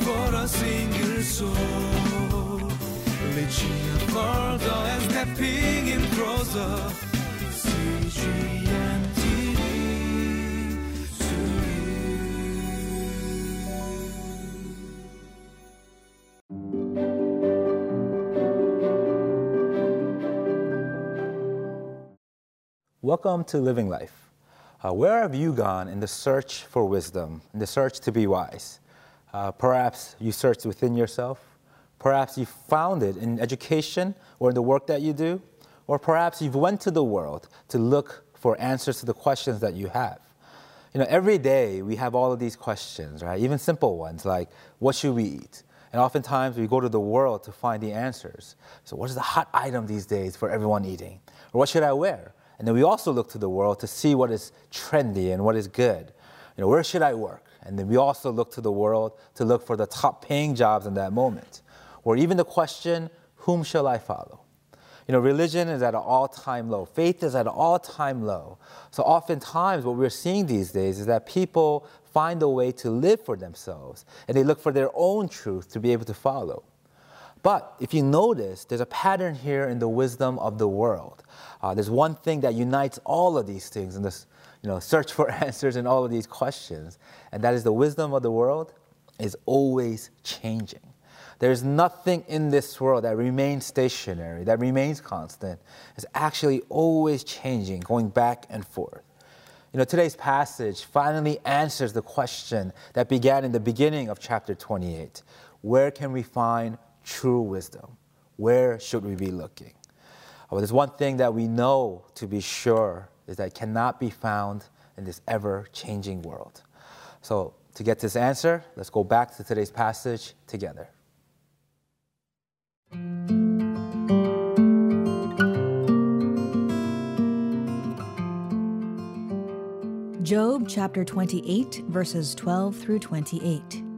for a single soul. And stepping in closer. Welcome to Living Life. Uh, where have you gone in the search for wisdom, in the search to be wise? Uh, perhaps you searched within yourself. Perhaps you found it in education or in the work that you do. Or perhaps you've went to the world to look for answers to the questions that you have. You know, every day we have all of these questions, right? Even simple ones like, what should we eat? And oftentimes we go to the world to find the answers. So, what is the hot item these days for everyone eating? Or what should I wear? And then we also look to the world to see what is trendy and what is good. You know, where should I work? And then we also look to the world to look for the top paying jobs in that moment. Or even the question, whom shall I follow? You know, religion is at an all time low. Faith is at an all time low. So, oftentimes, what we're seeing these days is that people find a way to live for themselves and they look for their own truth to be able to follow. But if you notice, there's a pattern here in the wisdom of the world. Uh, there's one thing that unites all of these things in this you know, search for answers in all of these questions, and that is the wisdom of the world is always changing. There's nothing in this world that remains stationary, that remains constant. It's actually always changing, going back and forth. You know, today's passage finally answers the question that began in the beginning of chapter 28 Where can we find true wisdom? Where should we be looking? Well, there's one thing that we know to be sure is that it cannot be found in this ever changing world. So, to get this answer, let's go back to today's passage together. Job chapter 28, verses 12 through 28.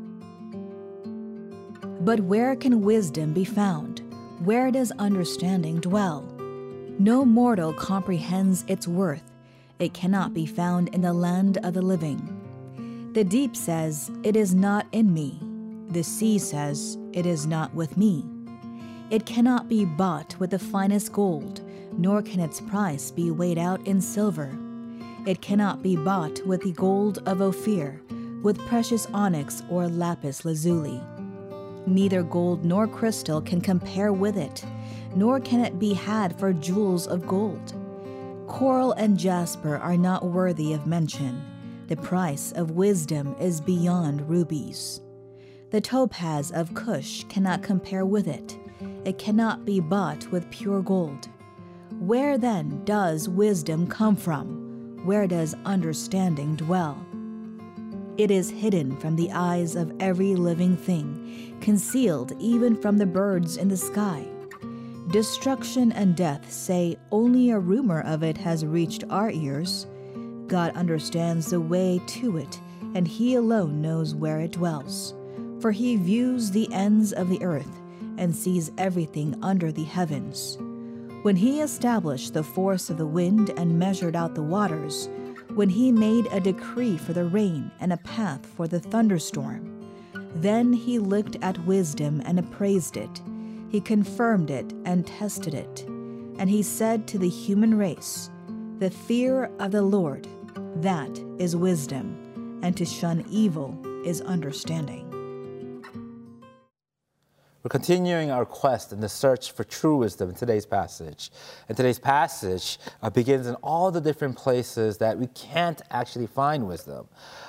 But where can wisdom be found? Where does understanding dwell? No mortal comprehends its worth. It cannot be found in the land of the living. The deep says, It is not in me. The sea says, It is not with me. It cannot be bought with the finest gold, nor can its price be weighed out in silver. It cannot be bought with the gold of Ophir, with precious onyx or lapis lazuli. Neither gold nor crystal can compare with it, nor can it be had for jewels of gold. Coral and jasper are not worthy of mention. The price of wisdom is beyond rubies. The topaz of Cush cannot compare with it. It cannot be bought with pure gold. Where then does wisdom come from? Where does understanding dwell? It is hidden from the eyes of every living thing, concealed even from the birds in the sky. Destruction and death say only a rumor of it has reached our ears. God understands the way to it, and He alone knows where it dwells. For He views the ends of the earth and sees everything under the heavens. When he established the force of the wind and measured out the waters, when he made a decree for the rain and a path for the thunderstorm, then he looked at wisdom and appraised it. He confirmed it and tested it. And he said to the human race, The fear of the Lord, that is wisdom, and to shun evil is understanding. We're continuing our quest in the search for true wisdom in today's passage. And today's passage uh, begins in all the different places that we can't actually find wisdom.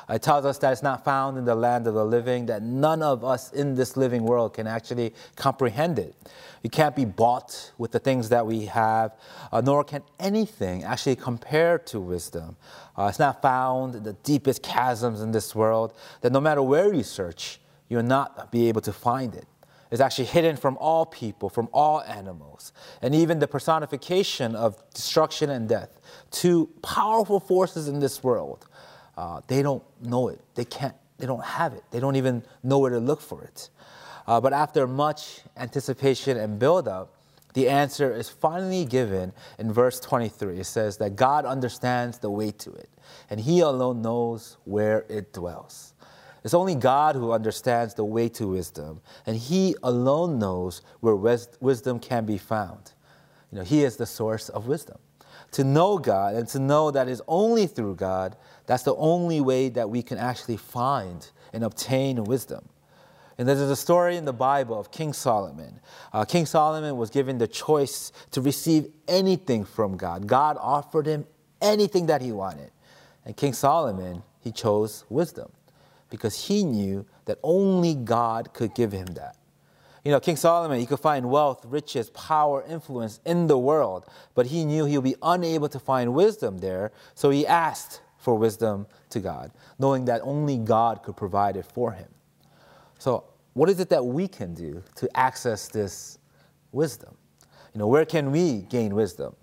It tells us that it's not found in the land of the living, that none of us in this living world can actually comprehend it. You can't be bought with the things that we have, uh, nor can anything actually compare to wisdom. Uh, it's not found in the deepest chasms in this world, that no matter where you search, you'll not be able to find it is actually hidden from all people, from all animals, and even the personification of destruction and death. Two powerful forces in this world. Uh, they don't know it. They can't. They don't have it. They don't even know where to look for it. Uh, but after much anticipation and build-up, the answer is finally given in verse 23. It says that God understands the way to it, and He alone knows where it dwells. It's only God who understands the way to wisdom, and He alone knows where wis- wisdom can be found. You know, He is the source of wisdom. To know God and to know that it's only through God, that's the only way that we can actually find and obtain wisdom. And there's a story in the Bible of King Solomon. Uh, King Solomon was given the choice to receive anything from God. God offered him anything that he wanted. And King Solomon, he chose wisdom because he knew that only God could give him that. You know, King Solomon, he could find wealth, riches, power, influence in the world, but he knew he would be unable to find wisdom there, so he asked for wisdom to God, knowing that only God could provide it for him. So, what is it that we can do to access this wisdom? You know, where can we gain wisdom?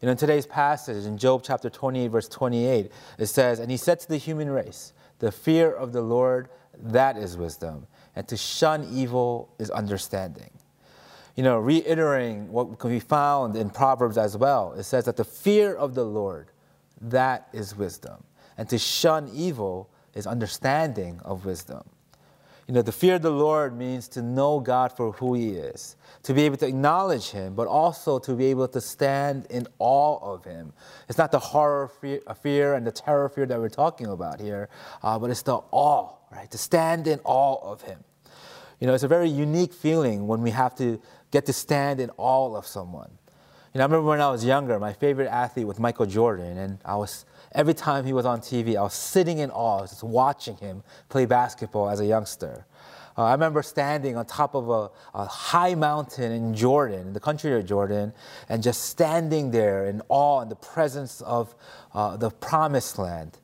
You know, in today's passage, in Job chapter 28, verse 28, it says, And he said to the human race, The fear of the Lord, that is wisdom, and to shun evil is understanding. You know, reiterating what can be found in Proverbs as well, it says that the fear of the Lord, that is wisdom, and to shun evil is understanding of wisdom. You know, the fear of the Lord means to know God for who He is, to be able to acknowledge Him, but also to be able to stand in awe of Him. It's not the horror fear, uh, fear and the terror fear that we're talking about here, uh, but it's the awe, right? To stand in awe of Him. You know, it's a very unique feeling when we have to get to stand in awe of someone. You know, I remember when I was younger, my favorite athlete was Michael Jordan, and I was every time he was on TV, I was sitting in awe, just watching him play basketball as a youngster. Uh, I remember standing on top of a, a, high mountain in Jordan, in the country of Jordan, and just standing there in awe in the presence of uh, the promised land.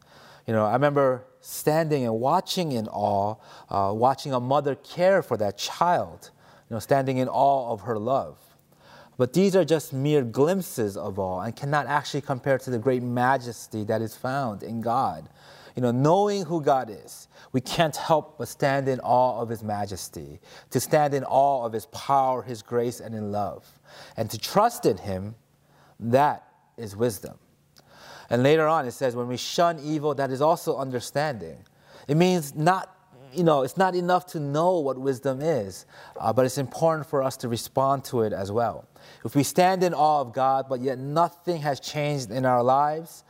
You know, I remember standing and watching in awe, uh, watching a mother care for that child, you know, standing in awe of her love. But these are just mere glimpses of all and cannot actually compare to the great majesty that is found in God. You know, knowing who God is, we can't help but stand in awe of His majesty, to stand in awe of His power, His grace, and in love. And to trust in Him, that is wisdom. And later on, it says, when we shun evil, that is also understanding. It means not you know, it's not enough to know what wisdom is, uh, but it's important for us to respond to it as well. If we stand in awe of God, but yet nothing has changed in our lives,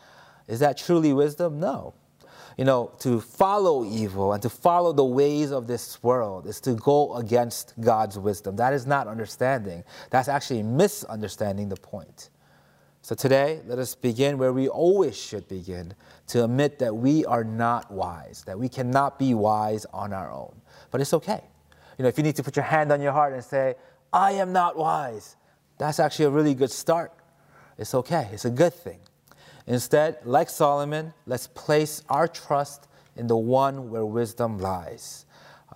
is that truly wisdom? No. You know, to follow evil and to follow the ways of this world is to go against God's wisdom. That is not understanding. That's actually misunderstanding the point. So today, let us begin where we always should begin to admit that we are not wise, that we cannot be wise on our own. But it's okay. You know, if you need to put your hand on your heart and say, I am not wise, that's actually a really good start. It's okay, it's a good thing. Instead, like Solomon, let's place our trust in the one where wisdom lies.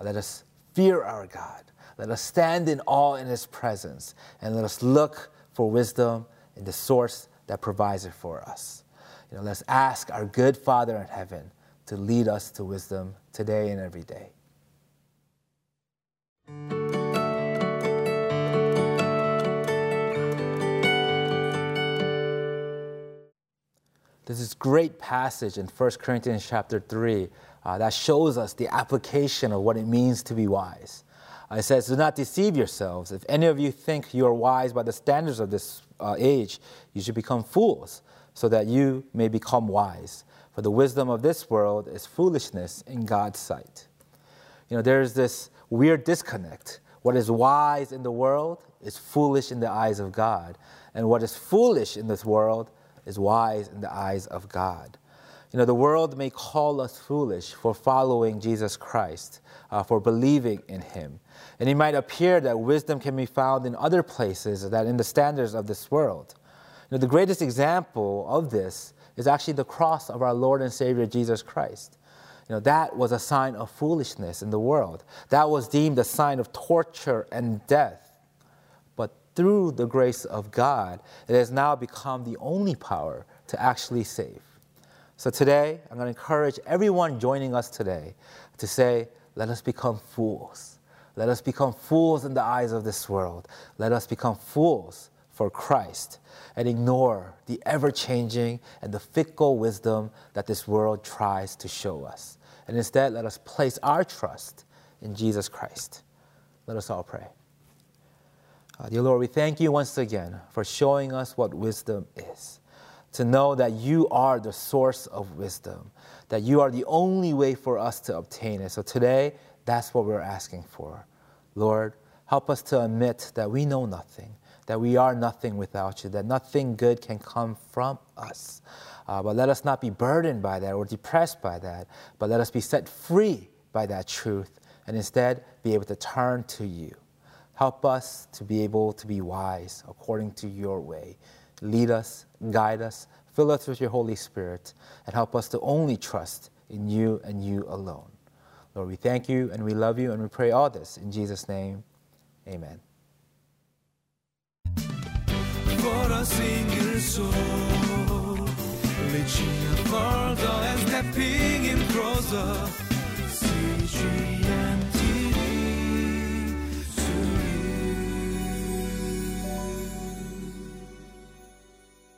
Uh, let us fear our God. Let us stand in awe in his presence. And let us look for wisdom the source that provides it for us. You know, let's ask our good Father in heaven to lead us to wisdom today and every day. There's this great passage in 1 Corinthians chapter 3 uh, that shows us the application of what it means to be wise. Uh, it says, Do not deceive yourselves. If any of you think you are wise by the standards of this uh, age, you should become fools, so that you may become wise. For the wisdom of this world is foolishness in God's sight. You know, there's this weird disconnect. What is wise in the world is foolish in the eyes of God, and what is foolish in this world is wise in the eyes of God. You know, the world may call us foolish for following Jesus Christ, uh, for believing in Him. And it might appear that wisdom can be found in other places than in the standards of this world. You know, the greatest example of this is actually the cross of our Lord and Savior Jesus Christ. You know, that was a sign of foolishness in the world. That was deemed a sign of torture and death But through the grace of God, it has now become the only power to actually save. So today, I'm going to encourage everyone joining us today to say, let us become fools. Let us become fools in the eyes of this world. Let us become fools for Christ and ignore the ever changing and the fickle wisdom that this world tries to show us. And instead, let us place our trust in Jesus Christ. Let us all pray. Uh, dear Lord, we thank you once again for showing us what wisdom is. To know that you are the source of wisdom, that you are the only way for us to obtain it. So today, that's what we're asking for. Lord, help us to admit that we know nothing, that we are nothing without you, that nothing good can come from us. Uh, but let us not be burdened by that or depressed by that, but let us be set free by that truth and instead be able to turn to you. Help us to be able to be wise according to your way. Lead us, guide us, fill us with your Holy Spirit, and help us to only trust in you and you alone. Lord, we thank you and we love you and we pray all this in Jesus' name. Amen. For a single soul Reaching further and stepping in closer